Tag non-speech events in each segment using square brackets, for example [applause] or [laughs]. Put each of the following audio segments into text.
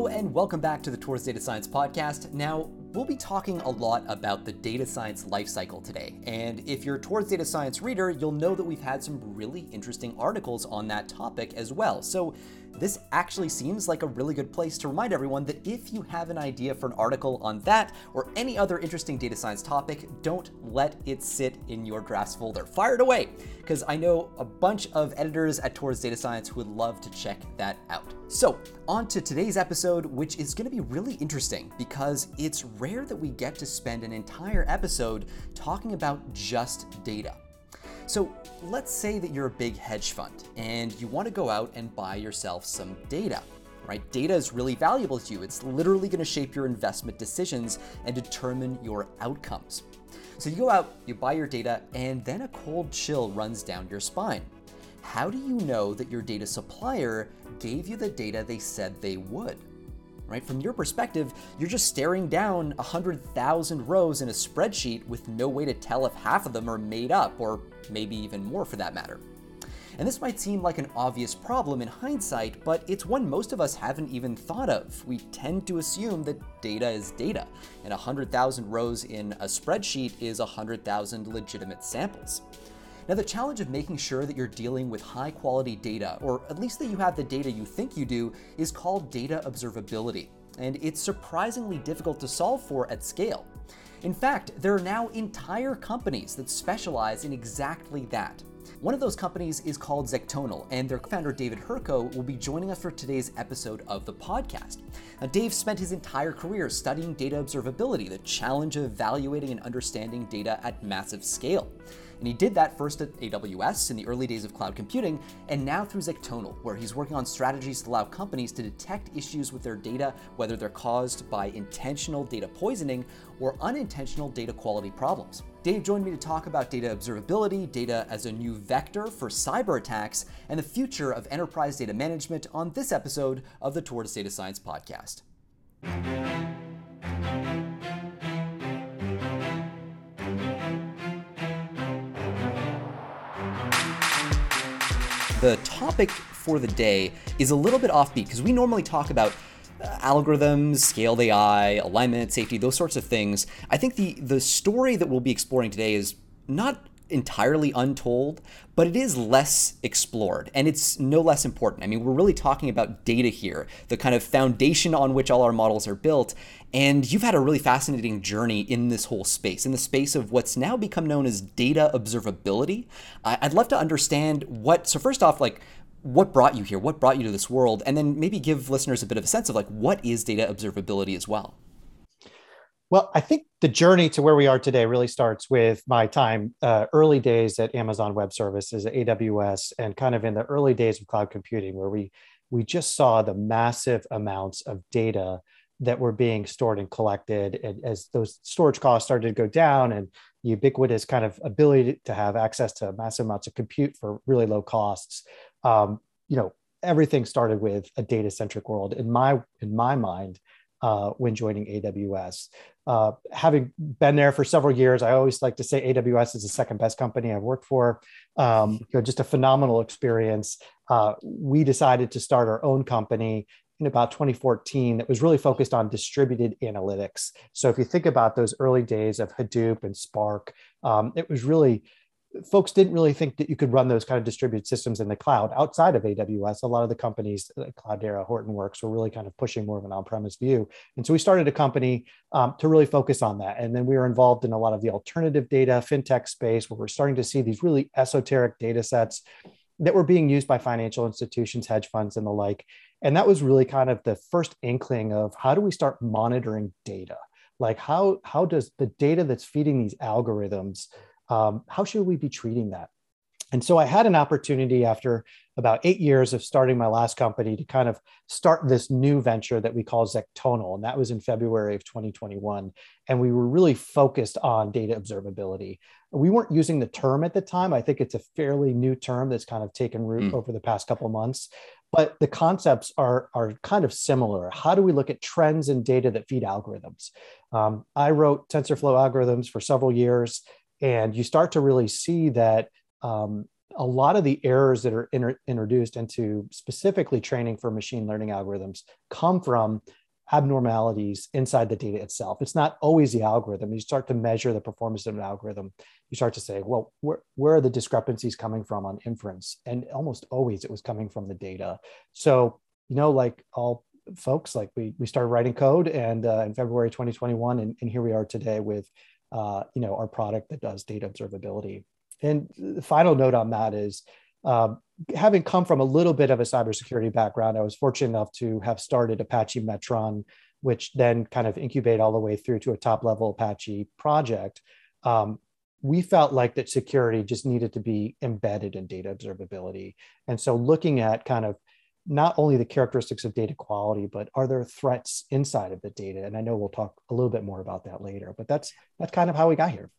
Hello, and welcome back to the Towards Data Science podcast. Now, we'll be talking a lot about the data science lifecycle today. And if you're a Data Science reader, you'll know that we've had some really interesting articles on that topic as well. So, this actually seems like a really good place to remind everyone that if you have an idea for an article on that or any other interesting data science topic, don't let it sit in your drafts folder. Fire it away, because I know a bunch of editors at Towards Data Science who would love to check that out. So, on to today's episode, which is going to be really interesting because it's rare that we get to spend an entire episode talking about just data. So let's say that you're a big hedge fund and you want to go out and buy yourself some data. Right? Data is really valuable to you. It's literally going to shape your investment decisions and determine your outcomes. So you go out, you buy your data, and then a cold chill runs down your spine. How do you know that your data supplier gave you the data they said they would? Right? From your perspective, you're just staring down 100,000 rows in a spreadsheet with no way to tell if half of them are made up, or maybe even more for that matter. And this might seem like an obvious problem in hindsight, but it's one most of us haven't even thought of. We tend to assume that data is data, and 100,000 rows in a spreadsheet is 100,000 legitimate samples. Now, the challenge of making sure that you're dealing with high quality data, or at least that you have the data you think you do, is called data observability. And it's surprisingly difficult to solve for at scale. In fact, there are now entire companies that specialize in exactly that. One of those companies is called Zectonal, and their founder David Herko will be joining us for today's episode of the podcast. Now, Dave spent his entire career studying data observability, the challenge of evaluating and understanding data at massive scale. And he did that first at AWS in the early days of cloud computing, and now through Zectonal, where he's working on strategies to allow companies to detect issues with their data, whether they're caused by intentional data poisoning or unintentional data quality problems. Dave joined me to talk about data observability, data as a new vector for cyber attacks, and the future of enterprise data management on this episode of the Towards Data Science podcast. The topic for the day is a little bit offbeat because we normally talk about uh, algorithms, scaled AI, alignment, safety, those sorts of things. I think the the story that we'll be exploring today is not entirely untold, but it is less explored and it's no less important. I mean, we're really talking about data here, the kind of foundation on which all our models are built. And you've had a really fascinating journey in this whole space, in the space of what's now become known as data observability. I'd love to understand what, so first off, like, what brought you here? What brought you to this world? And then maybe give listeners a bit of a sense of like, what is data observability as well? Well, I think the journey to where we are today really starts with my time, uh, early days at Amazon Web Services, AWS, and kind of in the early days of cloud computing, where we we just saw the massive amounts of data that were being stored and collected, and as those storage costs started to go down, and ubiquitous kind of ability to have access to massive amounts of compute for really low costs, um, you know, everything started with a data centric world. In my in my mind, uh, when joining AWS. Uh, having been there for several years, I always like to say AWS is the second best company I've worked for. Um, you know, just a phenomenal experience. Uh, we decided to start our own company in about 2014 that was really focused on distributed analytics. So if you think about those early days of Hadoop and Spark, um, it was really folks didn't really think that you could run those kind of distributed systems in the cloud outside of AWS. A lot of the companies, like Cloudera, Hortonworks, were really kind of pushing more of an on-premise view. And so we started a company um, to really focus on that. And then we were involved in a lot of the alternative data, fintech space, where we're starting to see these really esoteric data sets that were being used by financial institutions, hedge funds, and the like. And that was really kind of the first inkling of how do we start monitoring data? Like how how does the data that's feeding these algorithms um, how should we be treating that? And so I had an opportunity after about eight years of starting my last company to kind of start this new venture that we call Zectonal. And that was in February of 2021. And we were really focused on data observability. We weren't using the term at the time. I think it's a fairly new term that's kind of taken root mm. over the past couple months. But the concepts are, are kind of similar. How do we look at trends in data that feed algorithms? Um, I wrote TensorFlow algorithms for several years and you start to really see that um, a lot of the errors that are inter- introduced into specifically training for machine learning algorithms come from abnormalities inside the data itself. It's not always the algorithm. You start to measure the performance of an algorithm. You start to say, well, where, where are the discrepancies coming from on inference? And almost always it was coming from the data. So, you know, like all folks, like we, we started writing code and uh, in February 2021, and, and here we are today with, uh, you know, our product that does data observability. And the final note on that is, um, having come from a little bit of a cybersecurity background, I was fortunate enough to have started Apache Metron, which then kind of incubated all the way through to a top level Apache project. Um, we felt like that security just needed to be embedded in data observability. And so looking at kind of not only the characteristics of data quality, but are there threats inside of the data? And I know we'll talk a little bit more about that later, but that's that's kind of how we got here.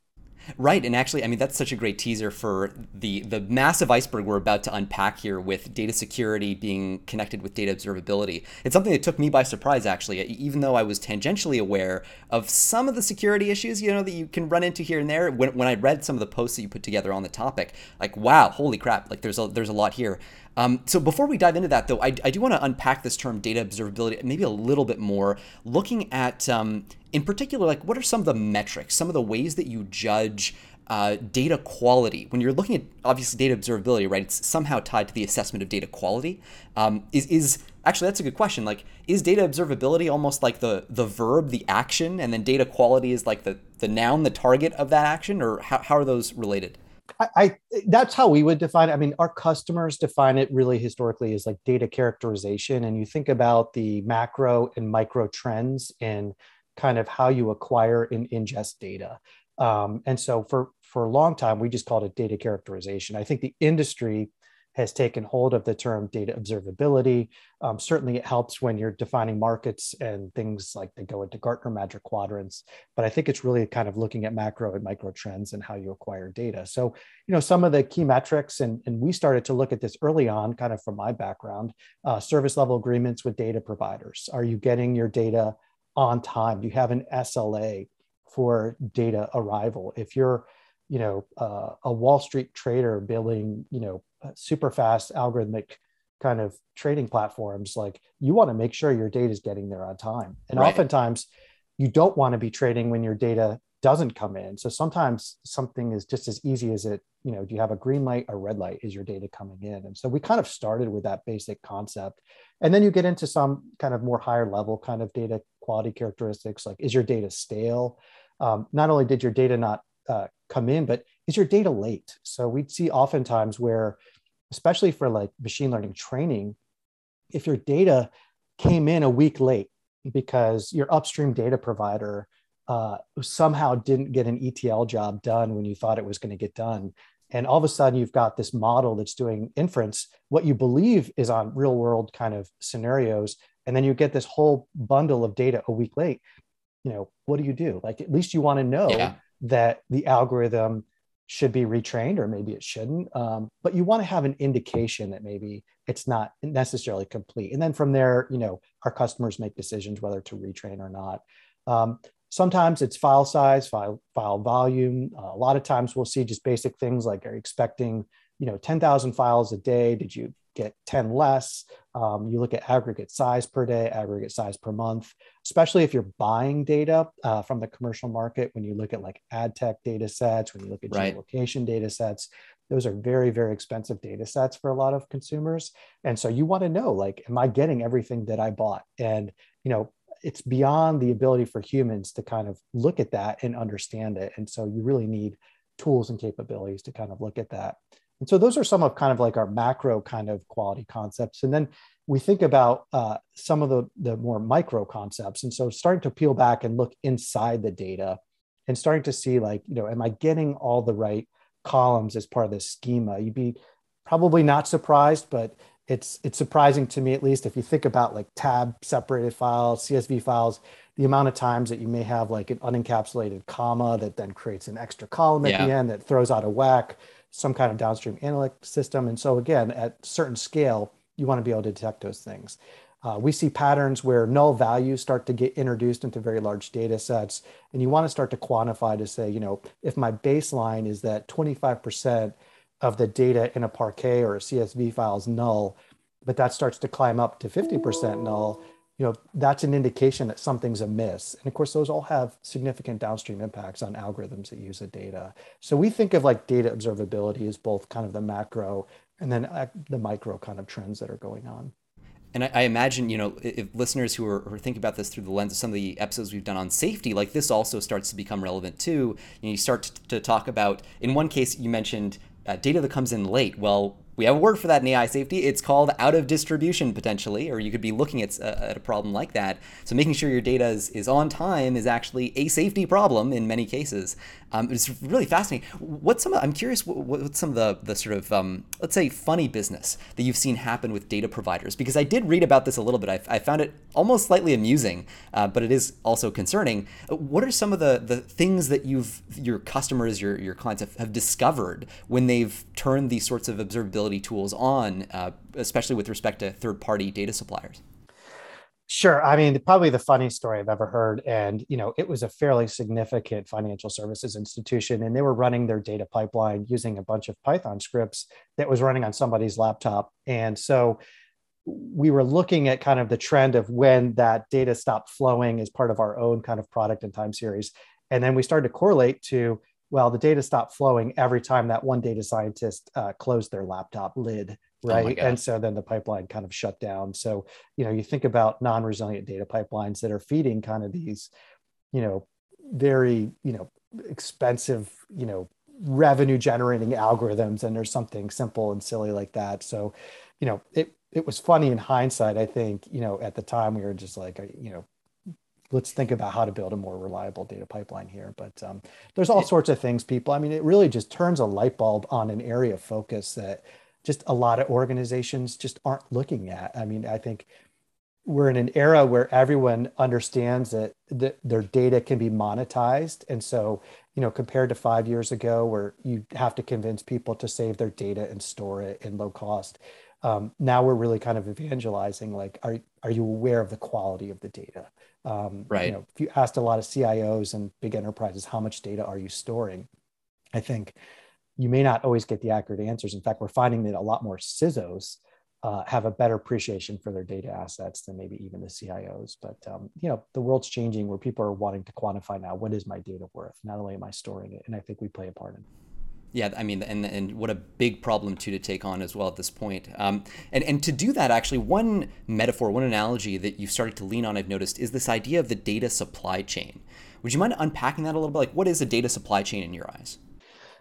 Right, and actually, I mean that's such a great teaser for the the massive iceberg we're about to unpack here with data security being connected with data observability. It's something that took me by surprise, actually, even though I was tangentially aware of some of the security issues, you know, that you can run into here and there. When, when I read some of the posts that you put together on the topic, like wow, holy crap, like there's a there's a lot here. Um, so before we dive into that, though, I, I do want to unpack this term data observability maybe a little bit more, looking at, um, in particular, like what are some of the metrics, some of the ways that you judge uh, data quality when you're looking at obviously data observability, right? It's somehow tied to the assessment of data quality. Um, is is actually that's a good question. Like, is data observability almost like the the verb, the action, and then data quality is like the the noun, the target of that action, or how, how are those related? I, I, that's how we would define it. I mean, our customers define it really historically as like data characterization, and you think about the macro and micro trends in kind of how you acquire and ingest data. Um, and so for for a long time, we just called it data characterization. I think the industry has taken hold of the term data observability. Um, certainly, it helps when you're defining markets and things like they go into Gartner Magic Quadrants. But I think it's really kind of looking at macro and micro trends and how you acquire data. So, you know, some of the key metrics, and, and we started to look at this early on, kind of from my background, uh, service level agreements with data providers. Are you getting your data on time? Do you have an SLA for data arrival? If you're you know uh, a wall street trader building you know super fast algorithmic kind of trading platforms like you want to make sure your data is getting there on time and right. oftentimes you don't want to be trading when your data doesn't come in so sometimes something is just as easy as it you know do you have a green light or red light is your data coming in and so we kind of started with that basic concept and then you get into some kind of more higher level kind of data quality characteristics like is your data stale um, not only did your data not uh, come in, but is your data late? So we'd see oftentimes where, especially for like machine learning training, if your data came in a week late because your upstream data provider uh, somehow didn't get an ETL job done when you thought it was going to get done. And all of a sudden, you've got this model that's doing inference, what you believe is on real world kind of scenarios. And then you get this whole bundle of data a week late. You know, what do you do? Like, at least you want to know yeah that the algorithm should be retrained or maybe it shouldn't um, but you want to have an indication that maybe it's not necessarily complete and then from there you know our customers make decisions whether to retrain or not um, sometimes it's file size file file volume uh, a lot of times we'll see just basic things like are you expecting you know 10,000 files a day did you get 10 less. Um, you look at aggregate size per day, aggregate size per month, especially if you're buying data uh, from the commercial market. When you look at like ad tech data sets, when you look at right. geolocation data sets, those are very, very expensive data sets for a lot of consumers. And so you want to know, like, am I getting everything that I bought? And, you know, it's beyond the ability for humans to kind of look at that and understand it. And so you really need tools and capabilities to kind of look at that. And so those are some of kind of like our macro kind of quality concepts. And then we think about uh, some of the, the more micro concepts. And so starting to peel back and look inside the data and starting to see like, you know, am I getting all the right columns as part of this schema? You'd be probably not surprised, but it's it's surprising to me at least if you think about like tab separated files, CSV files, the amount of times that you may have like an unencapsulated comma that then creates an extra column at yeah. the end that throws out a whack some kind of downstream analytic system. And so again, at certain scale, you want to be able to detect those things. Uh, we see patterns where null values start to get introduced into very large data sets. And you want to start to quantify to say, you know, if my baseline is that 25% of the data in a Parquet or a CSV file is null, but that starts to climb up to 50% null, you know, that's an indication that something's amiss. And of course, those all have significant downstream impacts on algorithms that use the data. So we think of like data observability as both kind of the macro and then uh, the micro kind of trends that are going on. And I, imagine, you know, if listeners who are, are, thinking about this through the lens of some of the episodes we've done on safety, like this also starts to become relevant too. You, you start to, to talk about, in one case, you mentioned uh, data that comes in late. Well, we have a word for that in AI safety. It's called out of distribution potentially, or you could be looking at, uh, at a problem like that. So making sure your data is, is on time is actually a safety problem in many cases. Um, it's really fascinating. What's some? Of, I'm curious. What, some of the the sort of um, let's say funny business that you've seen happen with data providers? Because I did read about this a little bit. I, I found it almost slightly amusing, uh, but it is also concerning. What are some of the the things that you've your customers, your your clients have, have discovered when they've turned these sorts of observability tools on, uh, especially with respect to third party data suppliers? Sure. I mean, probably the funniest story I've ever heard. And, you know, it was a fairly significant financial services institution, and they were running their data pipeline using a bunch of Python scripts that was running on somebody's laptop. And so we were looking at kind of the trend of when that data stopped flowing as part of our own kind of product and time series. And then we started to correlate to, well, the data stopped flowing every time that one data scientist uh, closed their laptop lid Oh right? Oh and so then the pipeline kind of shut down. So you know you think about non-resilient data pipelines that are feeding kind of these you know very you know expensive you know revenue generating algorithms and there's something simple and silly like that. So you know it it was funny in hindsight i think you know at the time we were just like uh, you know let's think about how to build a more reliable data pipeline here but um, there's all sorts of things people i mean it really just turns a light bulb on an area of focus that just a lot of organizations just aren't looking at. I mean, I think we're in an era where everyone understands that, that their data can be monetized. And so, you know, compared to five years ago, where you have to convince people to save their data and store it in low cost, um, now we're really kind of evangelizing like, are, are you aware of the quality of the data? Um, right. You know, if you asked a lot of CIOs and big enterprises, how much data are you storing? I think you may not always get the accurate answers. In fact, we're finding that a lot more CISOs uh, have a better appreciation for their data assets than maybe even the CIOs. But um, you know, the world's changing where people are wanting to quantify now what is my data worth. Not only am I storing it, and I think we play a part in. Yeah, I mean, and and what a big problem too to take on as well at this point. Um, and and to do that, actually, one metaphor, one analogy that you've started to lean on, I've noticed, is this idea of the data supply chain. Would you mind unpacking that a little bit? Like, what is a data supply chain in your eyes?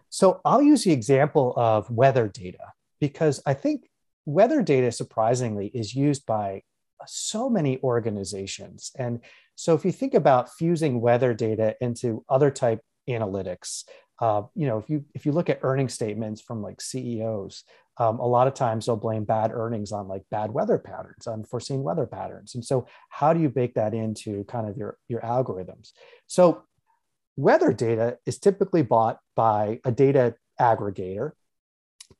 So I'll use the example of weather data because I think weather data, surprisingly, is used by so many organizations. And so if you think about fusing weather data into other type analytics, uh, you know, if you if you look at earning statements from like CEOs, um, a lot of times they'll blame bad earnings on like bad weather patterns, unforeseen weather patterns. And so, how do you bake that into kind of your your algorithms? So Weather data is typically bought by a data aggregator,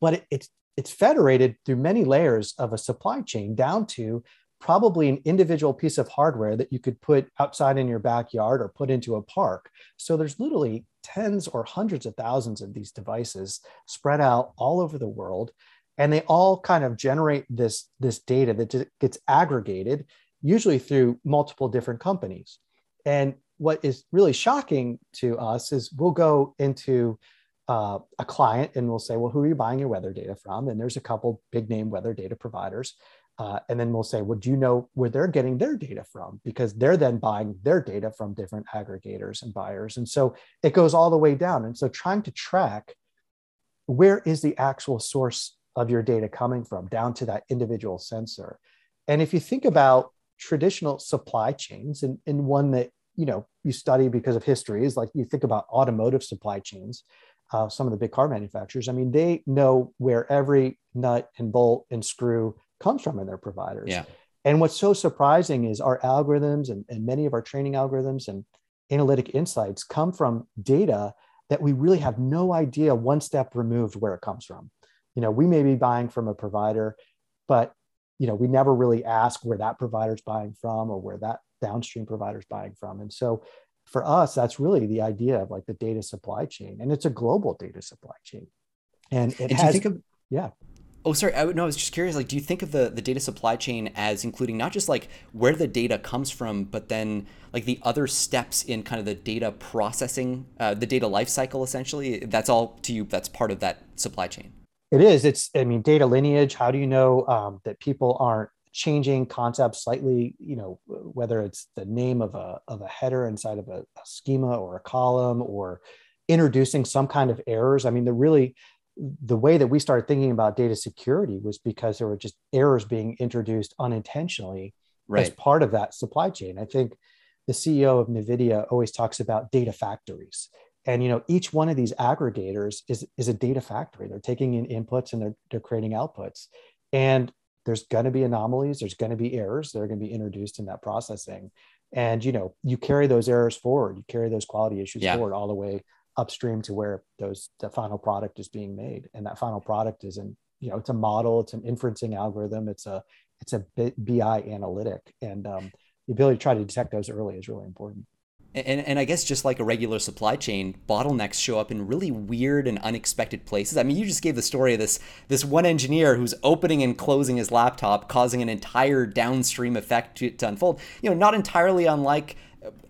but it, it's it's federated through many layers of a supply chain down to probably an individual piece of hardware that you could put outside in your backyard or put into a park. So there's literally tens or hundreds of thousands of these devices spread out all over the world and they all kind of generate this this data that gets aggregated usually through multiple different companies. And what is really shocking to us is we'll go into uh, a client and we'll say, well, who are you buying your weather data from? And there's a couple big name weather data providers. Uh, and then we'll say, well, do you know where they're getting their data from? Because they're then buying their data from different aggregators and buyers. And so it goes all the way down. And so trying to track where is the actual source of your data coming from down to that individual sensor. And if you think about traditional supply chains and, and one that you know you study because of history is like you think about automotive supply chains uh, some of the big car manufacturers i mean they know where every nut and bolt and screw comes from in their providers yeah and what's so surprising is our algorithms and, and many of our training algorithms and analytic insights come from data that we really have no idea one step removed where it comes from you know we may be buying from a provider but you know we never really ask where that provider's buying from or where that downstream providers buying from. And so for us, that's really the idea of like the data supply chain. And it's a global data supply chain. And it and has, think of, yeah. Oh, sorry. I, no, I was just curious. Like, do you think of the, the data supply chain as including not just like where the data comes from, but then like the other steps in kind of the data processing, uh, the data lifecycle, essentially? That's all to you. That's part of that supply chain. It is. It's. I mean, data lineage. How do you know um, that people aren't changing concepts slightly? You know, whether it's the name of a of a header inside of a, a schema or a column, or introducing some kind of errors. I mean, the really the way that we started thinking about data security was because there were just errors being introduced unintentionally right. as part of that supply chain. I think the CEO of NVIDIA always talks about data factories. And you know, each one of these aggregators is, is a data factory. They're taking in inputs and they're, they're creating outputs. And there's going to be anomalies, there's going to be errors that are going to be introduced in that processing. And you know, you carry those errors forward, you carry those quality issues yeah. forward all the way upstream to where those the final product is being made and that final product is in you know it's a model it's an inferencing algorithm it's a it's a bi analytic and um, the ability to try to detect those early is really important and, and I guess just like a regular supply chain, bottlenecks show up in really weird and unexpected places. I mean, you just gave the story of this this one engineer who's opening and closing his laptop, causing an entire downstream effect to, to unfold. You know, not entirely unlike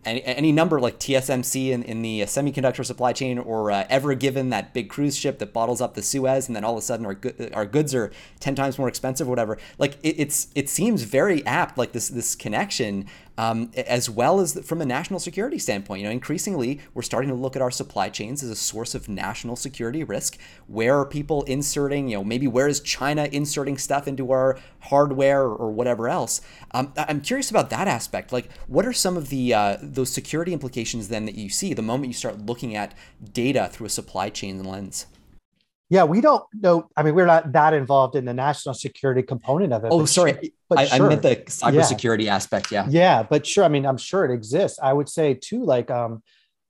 any, any number like TSMC in, in the semiconductor supply chain or uh, Ever Given, that big cruise ship that bottles up the Suez, and then all of a sudden our, our goods are 10 times more expensive or whatever. Like it, it's it seems very apt, like this this connection um, as well as from a national security standpoint. You know, increasingly we're starting to look at our supply chains as a source of national security risk. Where are people inserting? You know, maybe where is China inserting stuff into our hardware or, whatever else? Um, I'm curious about that aspect. Like, what are some of the uh, those security implications then that you see the moment you start looking at data through a supply chain lens? Yeah, we don't know. I mean, we're not that involved in the national security component of it. Oh, sorry. Sure, but I, sure. I meant the cybersecurity yeah. aspect. Yeah. Yeah, but sure. I mean, I'm sure it exists. I would say too, like, um,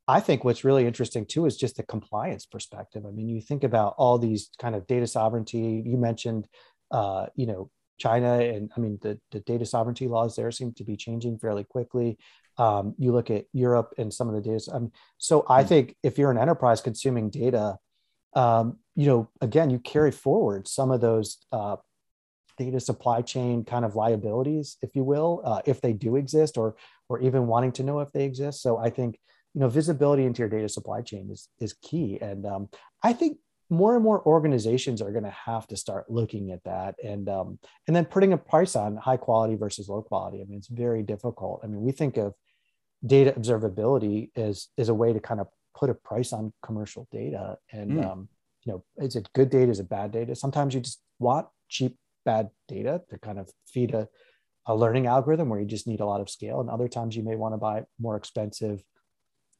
I think what's really interesting too is just the compliance perspective. I mean, you think about all these kind of data sovereignty. You mentioned, uh, you know, China, and I mean, the, the data sovereignty laws there seem to be changing fairly quickly. Um, you look at Europe and some of the data. Um, so I hmm. think if you're an enterprise consuming data, um, you know, again, you carry forward some of those uh, data supply chain kind of liabilities, if you will, uh, if they do exist, or or even wanting to know if they exist. So I think you know visibility into your data supply chain is is key, and um, I think more and more organizations are going to have to start looking at that and um, and then putting a price on high quality versus low quality. I mean, it's very difficult. I mean, we think of data observability as is a way to kind of put a price on commercial data and mm. um, you know is it good data? Is it bad data? Sometimes you just want cheap bad data to kind of feed a, a learning algorithm where you just need a lot of scale. And other times you may want to buy more expensive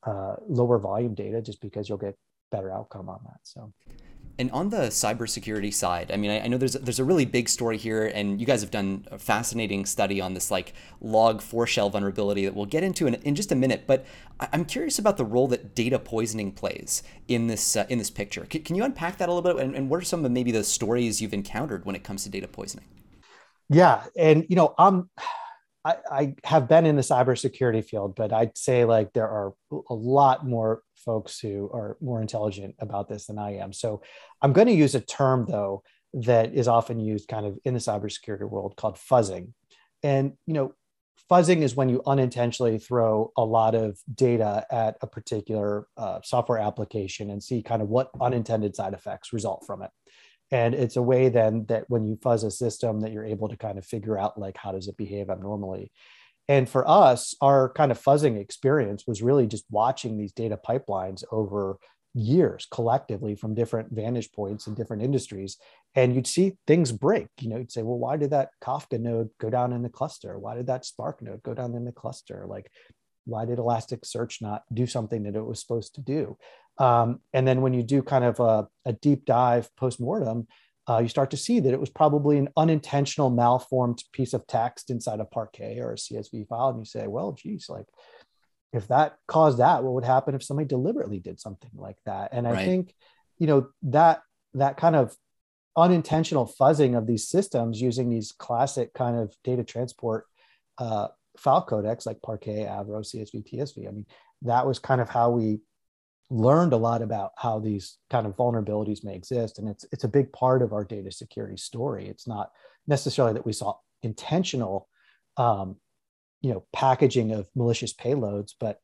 uh, lower volume data just because you'll get better outcome on that. So and on the cybersecurity side, I mean, I, I, know there's there's a really big story here, and you guys have done a fascinating study on this like log4shell vulnerability that we'll get into in, in just a minute. But I'm curious about the role that data poisoning plays in this uh, in this picture. C- can you unpack that a little bit? And, and what are some of maybe the stories you've encountered when it comes to data poisoning? Yeah, and you know, I'm I, I, have been in the cybersecurity field, but I'd say like there are a lot more folks who are more intelligent about this than I am. So I'm going to use a term though that is often used kind of in the cybersecurity world called fuzzing. And you know, fuzzing is when you unintentionally throw a lot of data at a particular uh, software application and see kind of what unintended side effects result from it and it's a way then that when you fuzz a system that you're able to kind of figure out like how does it behave abnormally. And for us our kind of fuzzing experience was really just watching these data pipelines over years collectively from different vantage points in different industries. And you'd see things break. You know you'd say well why did that kafka node go down in the cluster? Why did that spark node go down in the cluster? Like why did elasticsearch not do something that it was supposed to do um, and then when you do kind of a, a deep dive post-mortem, uh, you start to see that it was probably an unintentional malformed piece of text inside a Parquet or a CSV file. And you say, well, geez, like if that caused that, what would happen if somebody deliberately did something like that? And I right. think, you know, that that kind of unintentional fuzzing of these systems using these classic kind of data transport uh, file codecs like Parquet, Avro, CSV, TSV. I mean, that was kind of how we learned a lot about how these kind of vulnerabilities may exist and it's it's a big part of our data security story. It's not necessarily that we saw intentional um, you know packaging of malicious payloads but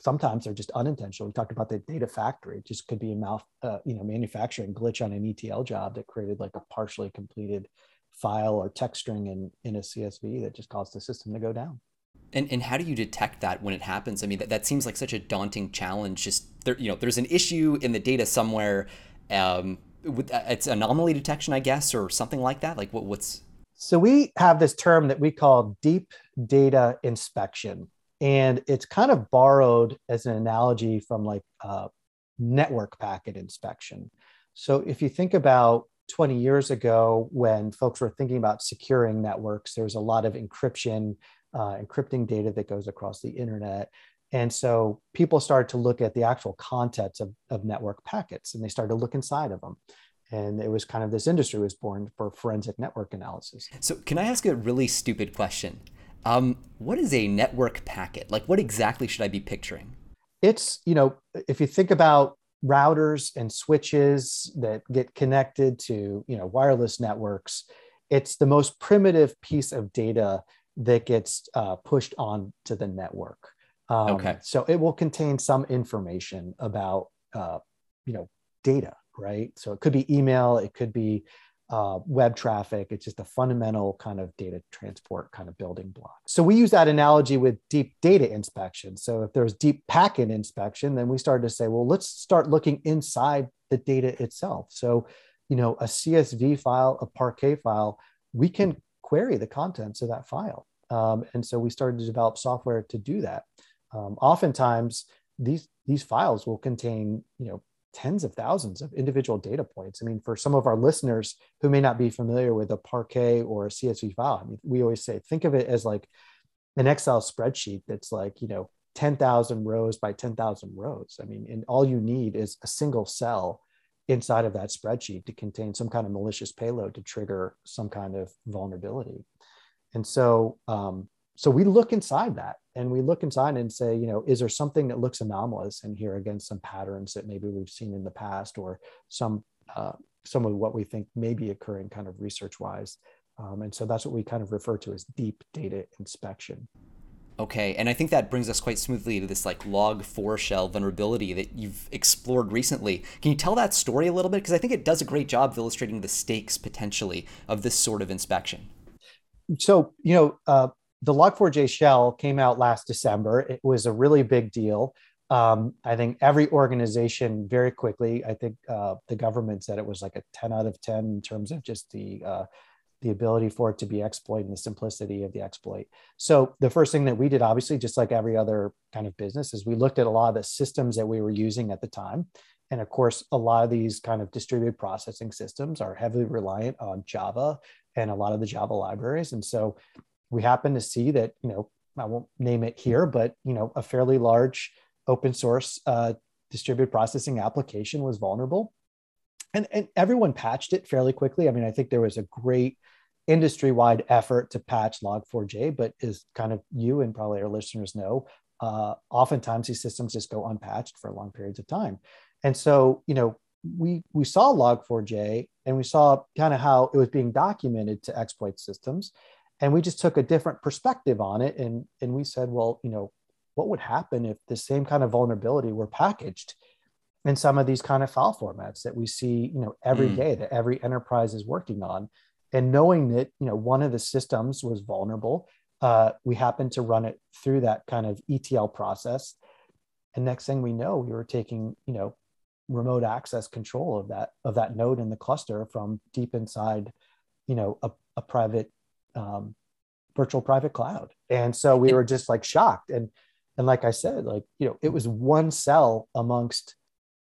sometimes they're just unintentional. We talked about the data factory. It just could be a mouth uh, you know manufacturing glitch on an etl job that created like a partially completed file or text string in in a csv that just caused the system to go down and, and how do you detect that when it happens? I mean, that, that seems like such a daunting challenge. Just there, you know, there's an issue in the data somewhere. Um, with, uh, it's anomaly detection, I guess, or something like that. Like what, what's so we have this term that we call deep data inspection, and it's kind of borrowed as an analogy from like uh, network packet inspection. So if you think about 20 years ago when folks were thinking about securing networks, there was a lot of encryption uh, encrypting data that goes across the internet. And so people started to look at the actual contents of, of network packets and they started to look inside of them. And it was kind of this industry was born for forensic network analysis. So, can I ask a really stupid question? Um, what is a network packet? Like, what exactly should I be picturing? It's, you know, if you think about routers and switches that get connected to, you know, wireless networks, it's the most primitive piece of data that gets uh, pushed on to the network. Um, okay. So it will contain some information about, uh, you know, data, right? So it could be email, it could be uh, web traffic. It's just a fundamental kind of data transport kind of building block. So we use that analogy with deep data inspection. So if there's deep packet inspection, then we started to say, well, let's start looking inside the data itself. So, you know, a CSV file, a Parquet file, we can query the contents of that file. Um, and so we started to develop software to do that. Um, oftentimes, these these files will contain you know tens of thousands of individual data points. I mean, for some of our listeners who may not be familiar with a Parquet or a CSV file, I mean, we always say think of it as like an Excel spreadsheet that's like you know 10,000 rows by 10,000 rows. I mean, and all you need is a single cell inside of that spreadsheet to contain some kind of malicious payload to trigger some kind of vulnerability. And so, um, so we look inside that and we look inside and say, you know, is there something that looks anomalous in here against some patterns that maybe we've seen in the past or some, uh, some of what we think may be occurring kind of research wise. Um, and so that's what we kind of refer to as deep data inspection. Okay, and I think that brings us quite smoothly to this like log4 shell vulnerability that you've explored recently. Can you tell that story a little bit? Because I think it does a great job of illustrating the stakes potentially of this sort of inspection. So, you know, uh, the Log4j shell came out last December. It was a really big deal. Um, I think every organization very quickly, I think uh, the government said it was like a 10 out of 10 in terms of just the uh, the ability for it to be exploited and the simplicity of the exploit. So the first thing that we did, obviously, just like every other kind of business, is we looked at a lot of the systems that we were using at the time. And of course, a lot of these kind of distributed processing systems are heavily reliant on Java and a lot of the Java libraries. And so we happened to see that, you know, I won't name it here, but, you know, a fairly large open source uh, distributed processing application was vulnerable. And, and everyone patched it fairly quickly. I mean, I think there was a great industry-wide effort to patch log4j but as kind of you and probably our listeners know uh, oftentimes these systems just go unpatched for long periods of time. And so you know we we saw log4j and we saw kind of how it was being documented to exploit systems. And we just took a different perspective on it and and we said well you know what would happen if the same kind of vulnerability were packaged in some of these kind of file formats that we see you know every mm. day that every enterprise is working on and knowing that you know one of the systems was vulnerable uh, we happened to run it through that kind of etl process. And next thing we know we were taking you know remote access control of that of that node in the cluster from deep inside you know a, a private um, virtual private cloud. And so we were just like shocked. And and like i said like you know it was one cell amongst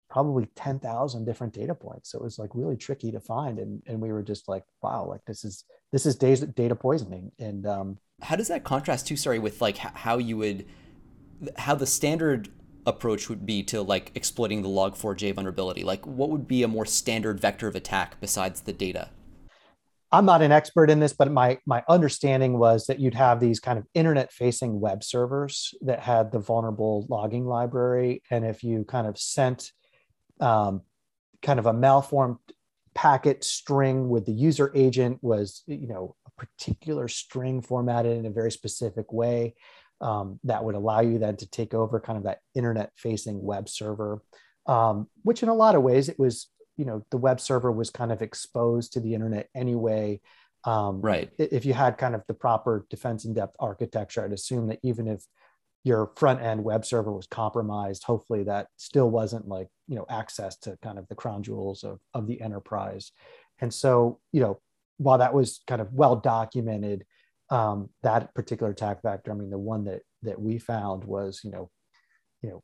probably 10,000 different data points. So it was like really tricky to find. And, and we were just like, wow, like this is, this is data poisoning. And, um, how does that contrast too, sorry, with like how you would, how the standard approach would be to like exploiting the log4j vulnerability? Like what would be a more standard vector of attack besides the data? I'm not an expert in this, but my my understanding was that you'd have these kind of internet facing web servers that had the vulnerable logging library, and if you kind of sent um, kind of a malformed packet string with the user agent was you know a particular string formatted in a very specific way um, that would allow you then to take over kind of that internet facing web server. Um, which in a lot of ways it was you know the web server was kind of exposed to the internet anyway. Um, right. if you had kind of the proper defense in depth architecture i'd assume that even if your front end web server was compromised hopefully that still wasn't like you know access to kind of the crown jewels of, of the enterprise. And so you know while that was kind of well documented um, that particular attack vector i mean the one that that we found was you know you know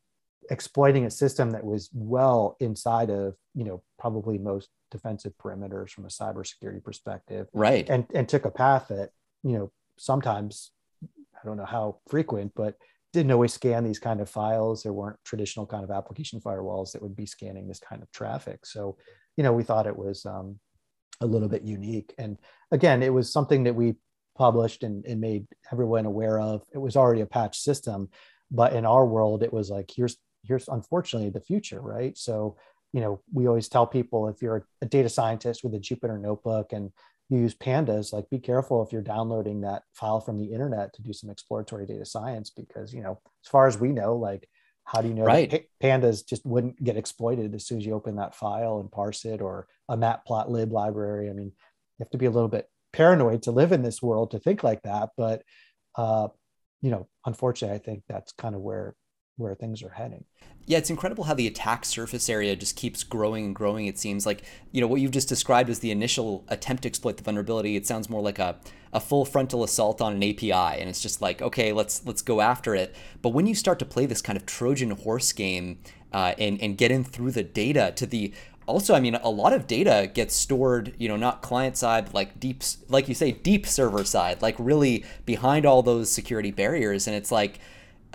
exploiting a system that was well inside of you know probably most defensive perimeters from a cybersecurity perspective. Right. And and took a path that you know sometimes i don't know how frequent but didn't always scan these kind of files. There weren't traditional kind of application firewalls that would be scanning this kind of traffic. So you know we thought it was um, a little bit unique. And again it was something that we published and, and made everyone aware of. It was already a patch system but in our world it was like here's here's unfortunately the future, right? So, you know, we always tell people if you're a data scientist with a Jupyter notebook and you use pandas, like be careful if you're downloading that file from the internet to do some exploratory data science, because, you know, as far as we know, like, how do you know right. pandas just wouldn't get exploited as soon as you open that file and parse it or a matplotlib library? I mean, you have to be a little bit paranoid to live in this world to think like that. But, uh, you know, unfortunately, I think that's kind of where where things are heading. Yeah, it's incredible how the attack surface area just keeps growing and growing. It seems like, you know, what you've just described as the initial attempt to exploit the vulnerability, it sounds more like a, a full frontal assault on an API. And it's just like, okay, let's let's go after it. But when you start to play this kind of Trojan horse game uh, and, and get in through the data to the also, I mean, a lot of data gets stored, you know, not client side, like deep, like you say, deep server side, like really behind all those security barriers. And it's like,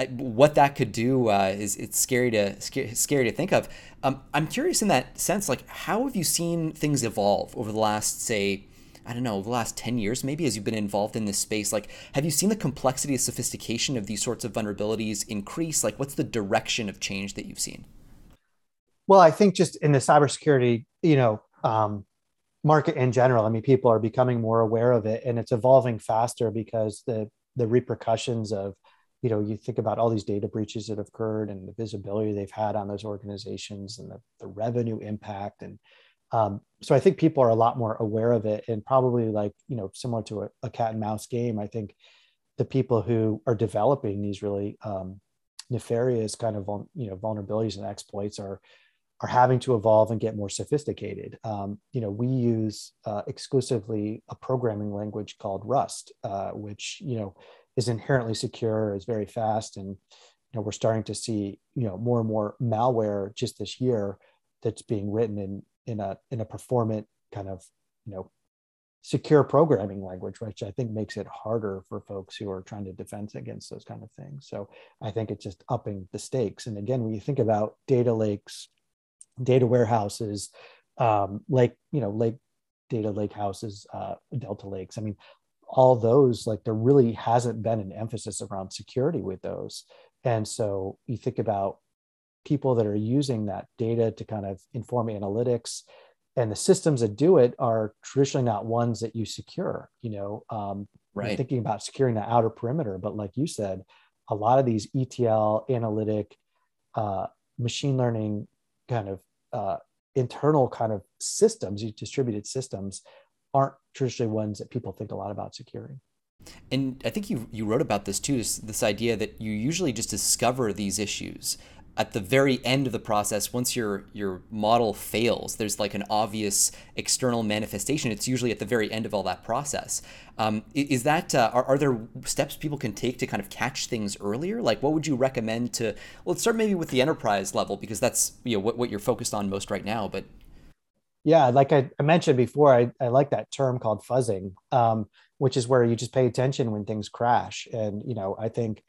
what that could do uh, is it's scary to scary to think of. Um, I'm curious in that sense, like how have you seen things evolve over the last, say, I don't know, the last 10 years, maybe as you've been involved in this space? Like, have you seen the complexity and sophistication of these sorts of vulnerabilities increase? Like, what's the direction of change that you've seen? Well, I think just in the cybersecurity, you know, um, market in general, I mean, people are becoming more aware of it, and it's evolving faster because the the repercussions of you know, you think about all these data breaches that have occurred and the visibility they've had on those organizations and the, the revenue impact. And um, so I think people are a lot more aware of it and probably like, you know, similar to a, a cat and mouse game, I think the people who are developing these really um, nefarious kind of, you know, vulnerabilities and exploits are, are having to evolve and get more sophisticated. Um, you know, we use uh, exclusively a programming language called Rust, uh, which you know is inherently secure, is very fast, and you know we're starting to see you know more and more malware just this year that's being written in in a in a performant kind of you know secure programming language, which I think makes it harder for folks who are trying to defend against those kind of things. So I think it's just upping the stakes. And again, when you think about data lakes, data warehouses, um, lake, you know, lake data lake houses, uh, Delta lakes. I mean, all those like there really hasn't been an emphasis around security with those. And so you think about people that are using that data to kind of inform analytics and the systems that do it are traditionally not ones that you secure you know um, right. thinking about securing the outer perimeter but like you said a lot of these etl analytic uh, machine learning kind of uh, internal kind of systems distributed systems aren't traditionally ones that people think a lot about securing. And I think you you wrote about this too. This, this idea that you usually just discover these issues at the very end of the process. Once your your model fails, there's like an obvious external manifestation. It's usually at the very end of all that process. Um, is that uh, are, are there steps people can take to kind of catch things earlier? Like, what would you recommend to? Well, let's start maybe with the enterprise level because that's you know what what you're focused on most right now. But yeah, like I, I mentioned before, I, I like that term called fuzzing, um, which is where you just pay attention when things crash. And, you know, I think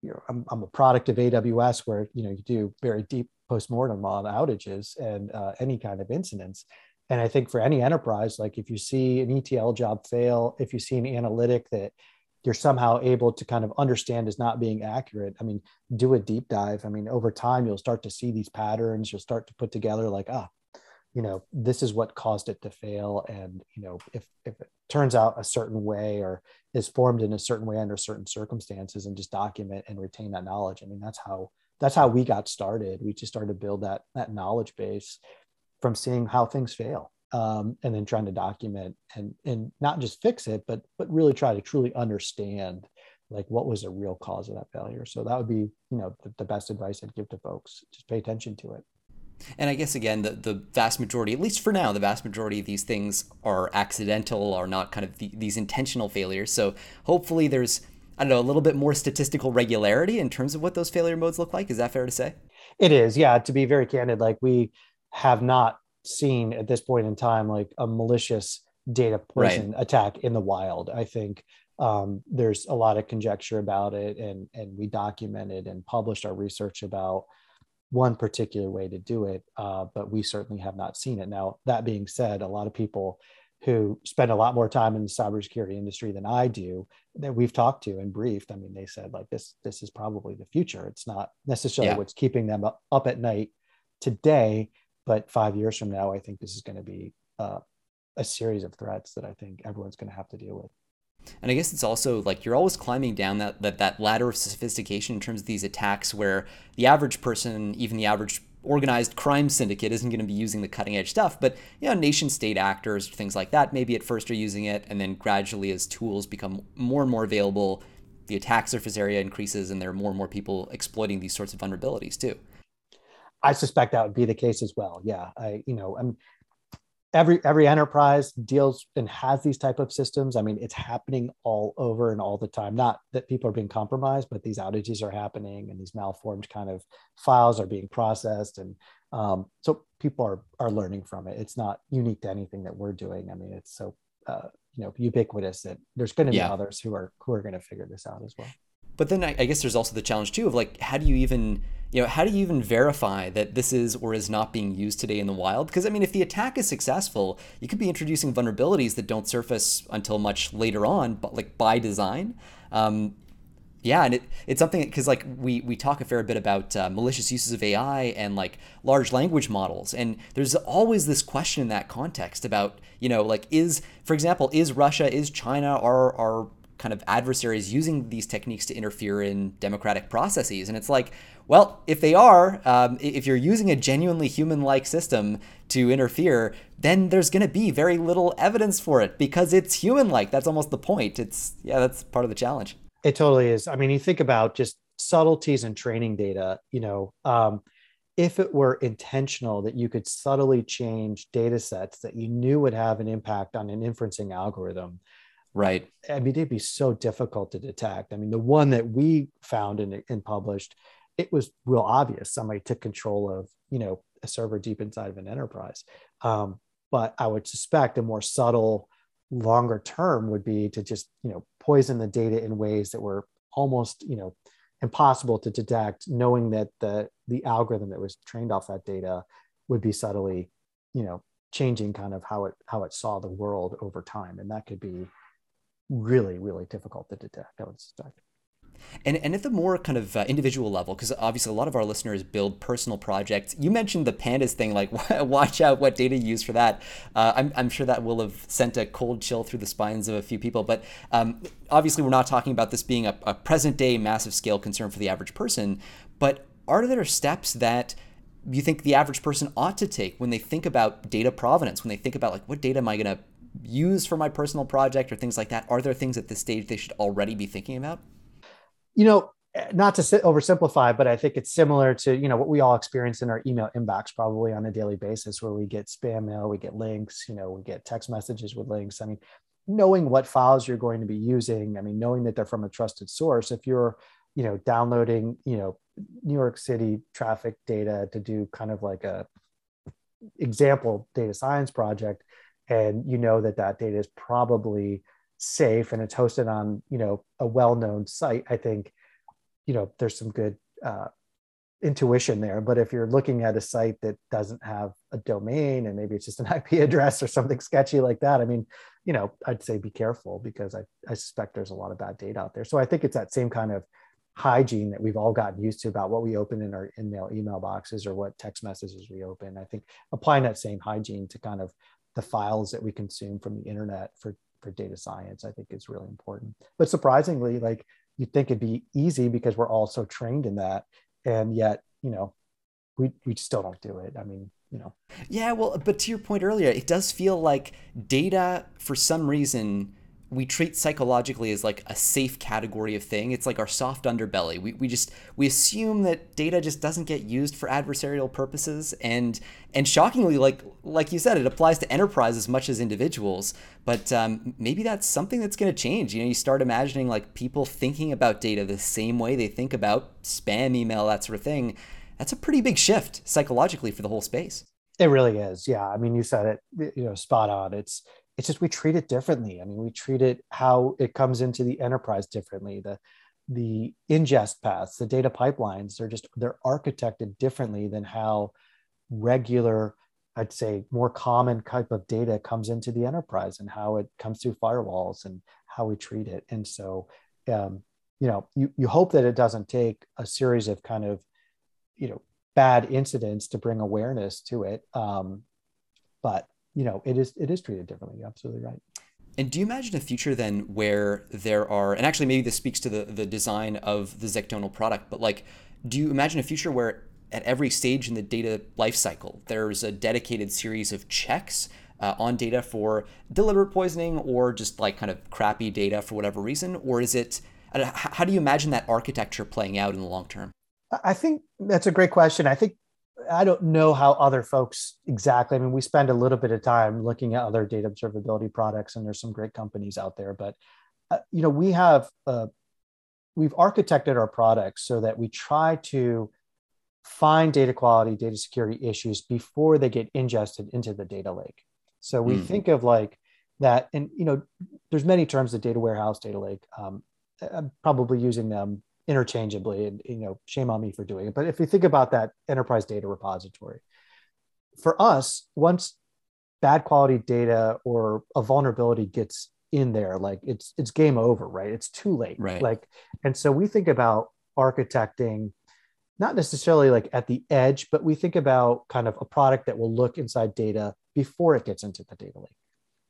you know, I'm, I'm a product of AWS where, you know, you do very deep postmortem on outages and uh, any kind of incidents. And I think for any enterprise, like if you see an ETL job fail, if you see an analytic that you're somehow able to kind of understand is not being accurate, I mean, do a deep dive. I mean, over time, you'll start to see these patterns. You'll start to put together like, ah, you know, this is what caused it to fail. And, you know, if, if it turns out a certain way or is formed in a certain way under certain circumstances and just document and retain that knowledge. I mean, that's how, that's how we got started. We just started to build that, that knowledge base from seeing how things fail um, and then trying to document and and not just fix it, but but really try to truly understand like what was the real cause of that failure. So that would be you know the, the best advice I'd give to folks. Just pay attention to it. And I guess again, the, the vast majority, at least for now, the vast majority of these things are accidental, are not kind of the, these intentional failures. So hopefully there's, I don't know, a little bit more statistical regularity in terms of what those failure modes look like. Is that fair to say? It is, yeah. To be very candid, like we have not seen at this point in time like a malicious data poison right. attack in the wild. I think um, there's a lot of conjecture about it, and and we documented and published our research about one particular way to do it, uh, but we certainly have not seen it. Now, that being said, a lot of people who spend a lot more time in the cybersecurity industry than I do that we've talked to and briefed. I mean, they said like this this is probably the future. It's not necessarily yeah. what's keeping them up, up at night today, but five years from now, I think this is going to be uh, a series of threats that I think everyone's going to have to deal with. And I guess it's also like you're always climbing down that, that that ladder of sophistication in terms of these attacks where the average person, even the average organized crime syndicate isn't going to be using the cutting edge stuff, but you know, nation state actors, things like that, maybe at first are using it, and then gradually as tools become more and more available, the attack surface area increases, and there are more and more people exploiting these sorts of vulnerabilities too. I suspect that would be the case as well. Yeah, I you know, I'm every every enterprise deals and has these type of systems. I mean, it's happening all over and all the time. Not that people are being compromised, but these outages are happening and these malformed kind of files are being processed, and um, so people are are learning from it. It's not unique to anything that we're doing. I mean, it's so uh, you know ubiquitous that there's going to be yeah. others who are who are going to figure this out as well. But then I, I guess there's also the challenge too of like, how do you even you know, how do you even verify that this is or is not being used today in the wild? Because I mean, if the attack is successful, you could be introducing vulnerabilities that don't surface until much later on, but like by design. Um, yeah, and it, it's something because like we we talk a fair bit about uh, malicious uses of AI and like large language models, and there's always this question in that context about you know like is for example is Russia is China are are kind of adversaries using these techniques to interfere in democratic processes. And it's like, well, if they are, um, if you're using a genuinely human like system to interfere, then there's going to be very little evidence for it because it's human like. That's almost the point. It's, yeah, that's part of the challenge. It totally is. I mean, you think about just subtleties and training data, you know, um, if it were intentional that you could subtly change data sets that you knew would have an impact on an inferencing algorithm, Right. I mean, it'd be so difficult to detect. I mean, the one that we found and, and published, it was real obvious. Somebody took control of, you know, a server deep inside of an enterprise. Um, but I would suspect a more subtle, longer term would be to just, you know, poison the data in ways that were almost, you know, impossible to detect, knowing that the the algorithm that was trained off that data would be subtly, you know, changing kind of how it how it saw the world over time. And that could be really, really difficult to detect, I would suspect. And, and at the more kind of uh, individual level, because obviously a lot of our listeners build personal projects. You mentioned the pandas thing, like [laughs] watch out what data you use for that. Uh, I'm, I'm sure that will have sent a cold chill through the spines of a few people. But um, obviously, we're not talking about this being a, a present day massive scale concern for the average person. But are there steps that you think the average person ought to take when they think about data provenance, when they think about like what data am I going to use for my personal project or things like that? Are there things at this stage they should already be thinking about? You know, not to oversimplify, but I think it's similar to you know what we all experience in our email inbox probably on a daily basis, where we get spam mail, we get links, you know, we get text messages with links. I mean, knowing what files you're going to be using, I mean, knowing that they're from a trusted source. If you're, you know, downloading, you know, New York City traffic data to do kind of like a example data science project, and you know that that data is probably safe and it's hosted on you know a well-known site i think you know there's some good uh, intuition there. But if you're looking at a site that doesn't have a domain and maybe it's just an [laughs] IP address or something sketchy like that, I mean, you know, I'd say be careful because I, I suspect there's a lot of bad data out there. So I think it's that same kind of hygiene that we've all gotten used to about what we open in our email email boxes or what text messages we open. I think applying that same hygiene to kind of the files that we consume from the internet for for data science, I think is really important. But surprisingly, like you'd think it'd be easy because we're all so trained in that, and yet you know we we still don't do it. I mean, you know. Yeah, well, but to your point earlier, it does feel like data for some reason we treat psychologically as like a safe category of thing. It's like our soft underbelly. We, we just we assume that data just doesn't get used for adversarial purposes and and shockingly like like you said it applies to enterprise as much as individuals. But um, maybe that's something that's going to change. You know, you start imagining like people thinking about data the same way they think about spam email that sort of thing. That's a pretty big shift psychologically for the whole space. It really is. Yeah. I mean, you said it, you know, spot on. It's it's just we treat it differently. I mean, we treat it how it comes into the enterprise differently. The the ingest paths, the data pipelines, they're just they're architected differently than how regular, I'd say, more common type of data comes into the enterprise and how it comes through firewalls and how we treat it. And so, um, you know, you you hope that it doesn't take a series of kind of, you know, bad incidents to bring awareness to it. Um, but you know, it is it is treated differently. You're absolutely right. And do you imagine a future then where there are, and actually maybe this speaks to the, the design of the Zectonal product, but like, do you imagine a future where at every stage in the data lifecycle, there's a dedicated series of checks uh, on data for deliberate poisoning or just like kind of crappy data for whatever reason? Or is it, how do you imagine that architecture playing out in the long term? I think that's a great question. I think I don't know how other folks exactly. I mean, we spend a little bit of time looking at other data observability products, and there's some great companies out there. But uh, you know, we have uh, we've architected our products so that we try to find data quality, data security issues before they get ingested into the data lake. So we mm. think of like that, and you know, there's many terms: the data warehouse, data lake. Um, I'm probably using them interchangeably and you know shame on me for doing it. But if you think about that enterprise data repository for us once bad quality data or a vulnerability gets in there like it's it's game over right? It's too late. Right. Like and so we think about architecting not necessarily like at the edge but we think about kind of a product that will look inside data before it gets into the data lake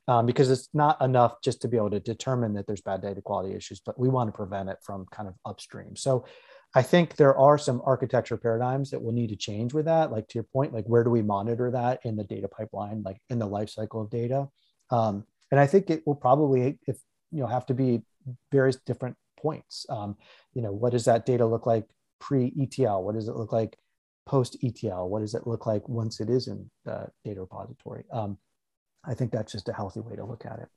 um, because it's not enough just to be able to determine that there's bad data quality issues, but we want to prevent it from kind of upstream. So I think there are some architecture paradigms that will need to change with that. Like to your point, like where do we monitor that in the data pipeline, like in the life cycle of data? Um, and I think it will probably, if you know, have to be various different points. Um, you know, what does that data look like pre ETL? What does it look like post ETL? What does it look like once it is in the data repository? Um, I think that's just a healthy way to look at it.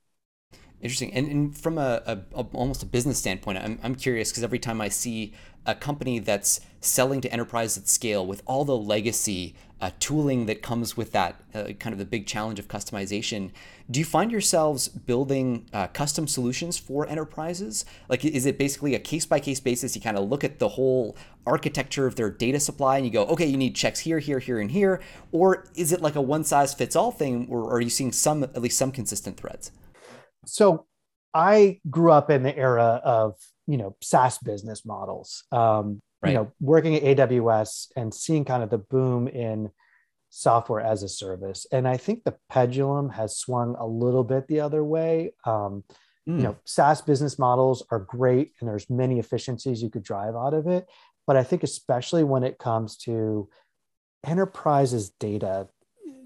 Interesting. And, and from a, a, a, almost a business standpoint, I'm, I'm curious because every time I see a company that's selling to enterprise at scale with all the legacy uh, tooling that comes with that, uh, kind of the big challenge of customization, do you find yourselves building uh, custom solutions for enterprises? Like, is it basically a case by case basis? You kind of look at the whole architecture of their data supply and you go, okay, you need checks here, here, here, and here? Or is it like a one size fits all thing, or are you seeing some, at least some consistent threads? so I grew up in the era of you know SaaS business models. Um, right. You know, working at AWS and seeing kind of the boom in software as a service, and I think the pendulum has swung a little bit the other way. Um, mm. You know, SaaS business models are great, and there's many efficiencies you could drive out of it. But I think especially when it comes to enterprises data,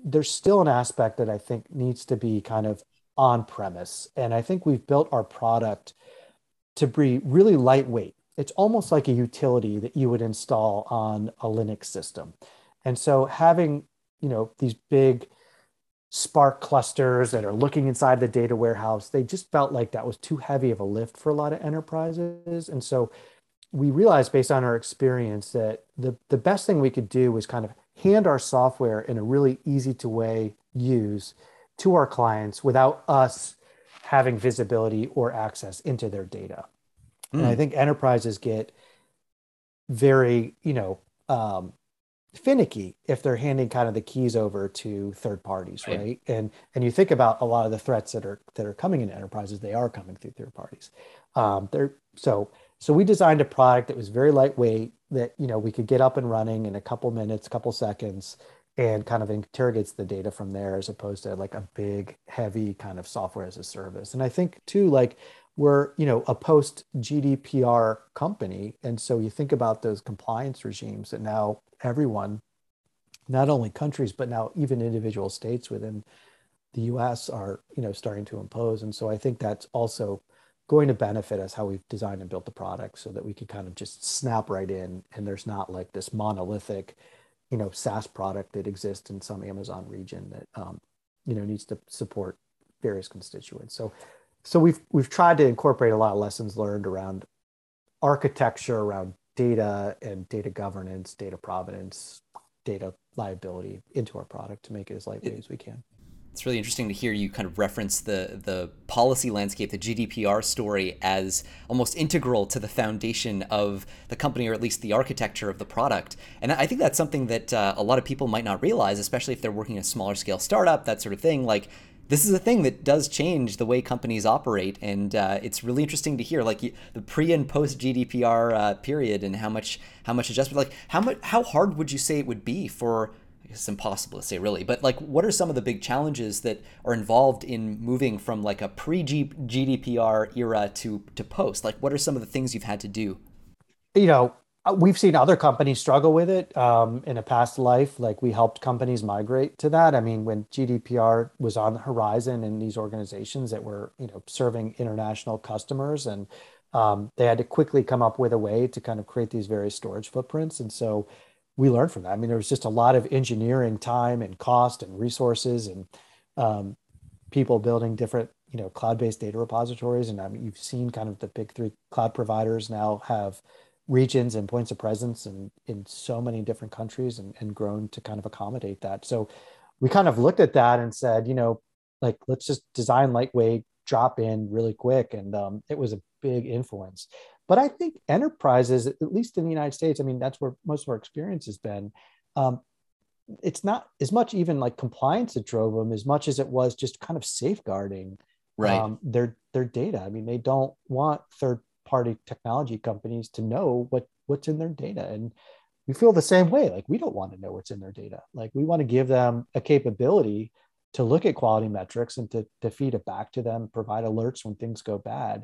there's still an aspect that I think needs to be kind of on premise. And I think we've built our product to be really lightweight. It's almost like a utility that you would install on a Linux system. And so having, you know, these big Spark clusters that are looking inside the data warehouse, they just felt like that was too heavy of a lift for a lot of enterprises. And so we realized based on our experience that the, the best thing we could do was kind of hand our software in a really easy to way use to our clients without us having visibility or access into their data. Mm. And I hmm. think enterprises get very, you know, um, finicky if they're handing kind of the keys over to third parties right. right. and and you think about a lot of the threats that are that are coming into enterprises they are coming through third parties um, they're so so we designed a product that was very lightweight that you know we could get up and running in a couple minutes couple seconds and kind of interrogates the data from there as opposed to like a big heavy kind of software as a service and i think too like we're you know a post gdpr company and so you think about those compliance regimes that now everyone, not only countries, but now even individual states within the US are, you know, starting to impose. And so I think that's also going to benefit us how we've designed and built the product so that we can kind of just snap right in and there's not like this monolithic, you know, SaaS product that exists in some Amazon region that um, you know needs to support various constituents. So so we've we've tried to incorporate a lot of lessons learned around architecture, around data and data governance, data provenance, data liability into our product to make it as lightweight it, as we can. It's really interesting to hear you kind of reference the the policy landscape, the GDPR story, as almost integral to the foundation of the company, or at least the architecture of the product. And I think that's something that uh, a lot of people might not realize, especially if they're working a smaller scale startup, that sort of thing. Like this is a thing that does change the way companies operate, and uh, it's really interesting to hear like the pre and post GDPR uh, period and how much how much adjustment. Like how much how hard would you say it would be for? It's impossible to say really, but like, what are some of the big challenges that are involved in moving from like a pre GDPR era to to post? Like, what are some of the things you've had to do? You know, we've seen other companies struggle with it um, in a past life. Like we helped companies migrate to that. I mean, when GDPR was on the horizon in these organizations that were, you know, serving international customers, and um, they had to quickly come up with a way to kind of create these various storage footprints. And so we learned from that. I mean, there was just a lot of engineering time and cost and resources and um, people building different, you know, cloud-based data repositories. And I mean, you've seen kind of the big three cloud providers now have regions and points of presence and in so many different countries and, and grown to kind of accommodate that. So we kind of looked at that and said, you know, like let's just design lightweight, drop in really quick. And um, it was a big influence. But I think enterprises, at least in the United States, I mean, that's where most of our experience has been. Um, it's not as much even like compliance that drove them as much as it was just kind of safeguarding right. um, their their data. I mean, they don't want third party technology companies to know what what's in their data. And we feel the same way. Like we don't want to know what's in their data. Like we want to give them a capability to look at quality metrics and to, to feed it back to them provide alerts when things go bad.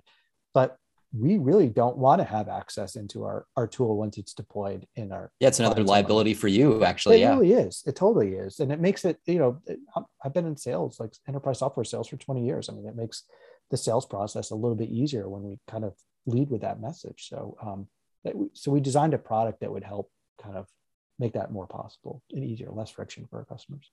But we really don't want to have access into our, our tool once it's deployed in our yeah it's another liability for you actually it yeah. really is. It totally is. And it makes it you know i've been in sales like enterprise software sales for 20 years. I mean it makes the sales process a little bit easier when we kind of lead with that message. So, um, we, so we designed a product that would help kind of make that more possible and easier, less friction for our customers.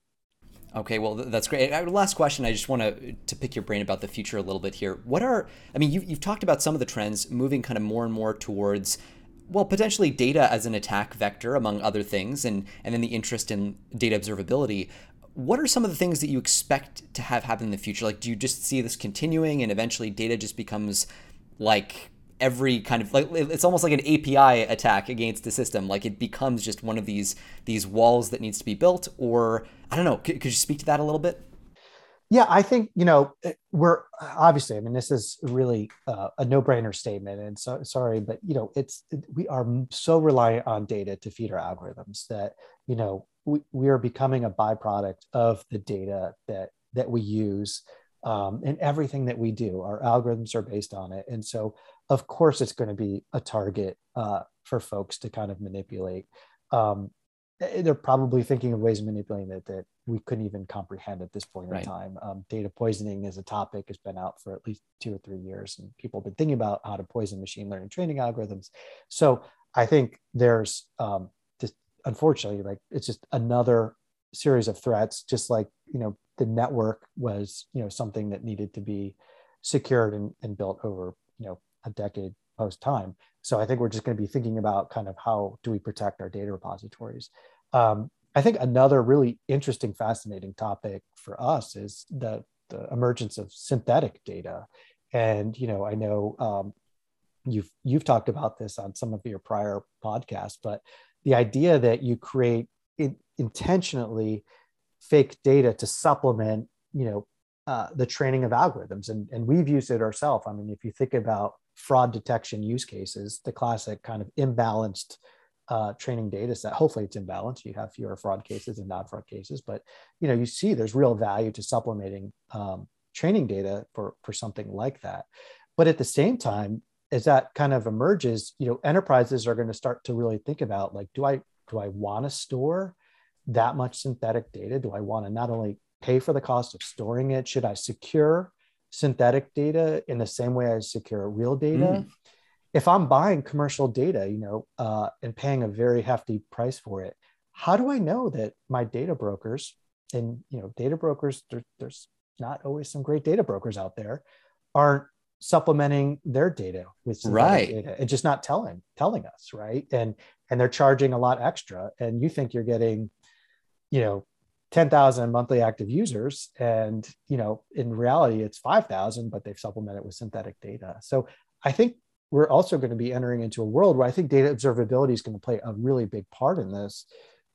Okay, well that's great. Last question. I just want to to pick your brain about the future a little bit here. What are I mean, you've, you've talked about some of the trends moving kind of more and more towards well, potentially data as an attack vector, among other things, and and then the interest in data observability. What are some of the things that you expect to have happen in the future? Like, do you just see this continuing, and eventually data just becomes like every kind of like it's almost like an API attack against the system. Like it becomes just one of these these walls that needs to be built. Or I don't know. Could, could you speak to that a little bit? Yeah, I think you know we're obviously. I mean, this is really uh, a no-brainer statement, and so sorry, but you know, it's we are so reliant on data to feed our algorithms that you know we, we are becoming a byproduct of the data that that we use um, and everything that we do. Our algorithms are based on it, and so of course it's going to be a target uh, for folks to kind of manipulate. Um, eh, they're probably thinking of ways of manipulating it that we couldn't even comprehend at this point right. in time. Um, data poisoning as a topic has been out for at least two or three years, and people have been thinking about how to poison machine learning training algorithms. So I think there's um, just unfortunately like it's just another series of threats, just like you know the network was you know something that needed to be secured and, and built over you know a decade post time. So I think we're just going to be thinking about kind of how do we protect our data repositories. Um, I think another really interesting, fascinating topic for us is the, the emergence of synthetic data. And you know, I know um, you've you've talked about this on some of your prior podcasts, but the idea that you create in, intentionally fake data to supplement, you know, uh, the training of algorithms. And, and we've used it ourselves. I mean, if you think about fraud detection use cases, the classic kind of imbalanced uh, training data set. Hopefully, it's imbalanced. You have fewer fraud cases and non fraud cases, but you know you see there's real value to supplementing um, training data for for something like that. But at the same time, as that kind of emerges, you know, enterprises are going to start to really think about like, do I do I want to store that much synthetic data? Do I want to not only pay for the cost of storing it? Should I secure synthetic data in the same way I secure real data? Mm if I'm buying commercial data, you know, uh, and paying a very hefty price for it, how do I know that my data brokers and you know, data brokers, there, there's not always some great data brokers out there, aren't supplementing their data with right. data and just not telling telling us, right? And and they're charging a lot extra, and you think you're getting, you know, 10,000 monthly active users and you know in reality it's 5,000 but they've supplemented with synthetic data. So I think we're also going to be entering into a world where I think data observability is going to play a really big part in this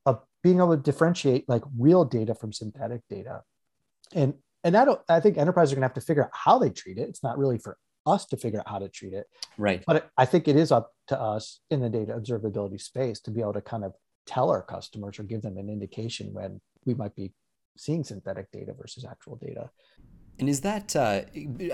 of being able to differentiate like real data from synthetic data. And and I don't I think enterprises are going to have to figure out how they treat it. It's not really for us to figure out how to treat it. Right. But I think it is up to us in the data observability space to be able to kind of tell our customers or give them an indication when we might be seeing synthetic data versus actual data. And is that uh,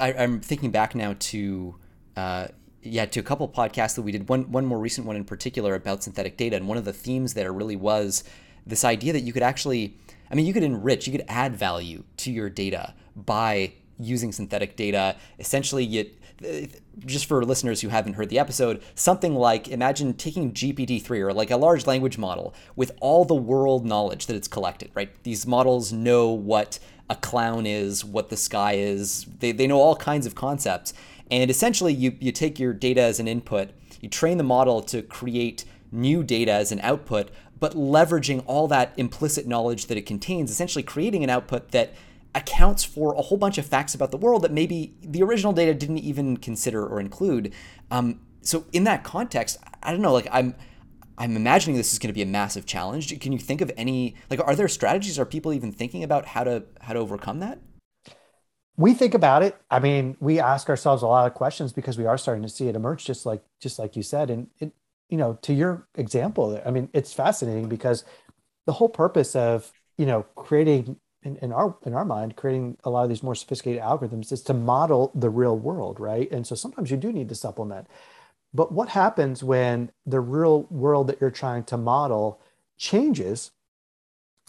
I, am thinking back now to uh, yeah, to a couple podcasts that we did. One one more recent one in particular about synthetic data, and one of the themes there really was this idea that you could actually, I mean, you could enrich, you could add value to your data by using synthetic data. Essentially, you just for listeners who haven't heard the episode, something like imagine taking GPT-3 or like a large language model with all the world knowledge that it's collected, right? These models know what a clown is, what the sky is. They, they know all kinds of concepts. And essentially, you, you take your data as an input, you train the model to create new data as an output, but leveraging all that implicit knowledge that it contains, essentially creating an output that accounts for a whole bunch of facts about the world that maybe the original data didn't even consider or include. Um, so in that context, I don't know, like I'm I'm imagining this is going to be a massive challenge. Can you think of any like are there strategies? Are people even thinking about how to how to overcome that? we think about it i mean we ask ourselves a lot of questions because we are starting to see it emerge just like just like you said and it you know to your example i mean it's fascinating because the whole purpose of you know creating in, in our in our mind creating a lot of these more sophisticated algorithms is to model the real world right and so sometimes you do need to supplement but what happens when the real world that you're trying to model changes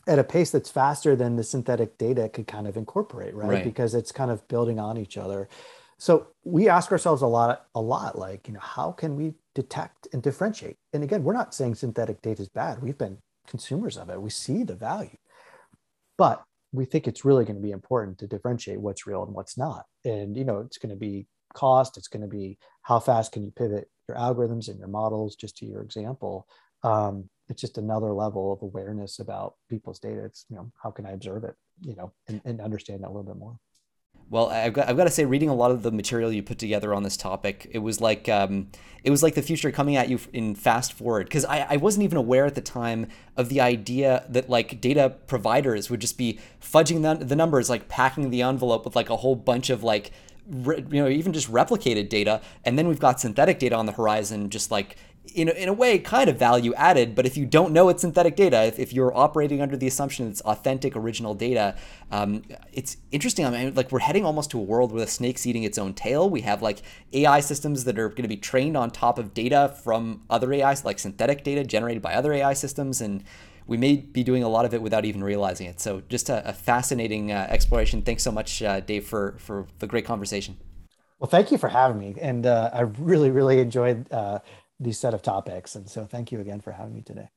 at a pace that's faster than the synthetic data could kind of incorporate, right? right? Because it's kind of building on each other. So we ask ourselves a lot, a lot like, you know, how can we detect and differentiate? And again, we're not saying synthetic data is bad. We've been consumers of it. We see the value, but we think it's really going to be important to differentiate what's real and what's not. And, you know, it's going to be cost. It's going to be how fast can you pivot your algorithms and your models, just to your example. Um, it's just another level of awareness about people's data. It's, you know, how can I observe it, you know, and, and understand that a little bit more. Well, I've got, I've got to say, reading a lot of the material you put together on this topic, it was like um, it was like the future coming at you in fast forward. Because I, I wasn't even aware at the time of the idea that like data providers would just be fudging the, the numbers, like packing the envelope with like a whole bunch of like you know even just replicated data and then we've got synthetic data on the horizon just like in in a way kind of value added but if you don't know it's synthetic data if, if you're operating under the assumption it's authentic original data um, it's interesting. I mean like we're heading almost to a world where the snake's eating its own tail. We have like ai systems that are going to be trained on top of data from other ais like synthetic data generated by other ai systems and we may be doing a lot of it without even realizing it. So just a, a fascinating uh, exploration. Thanks so much uh, dave for for the great conversation. Well thank you for having me and uh, i really really enjoyed uh, these set of topics. And so thank you again for having me today.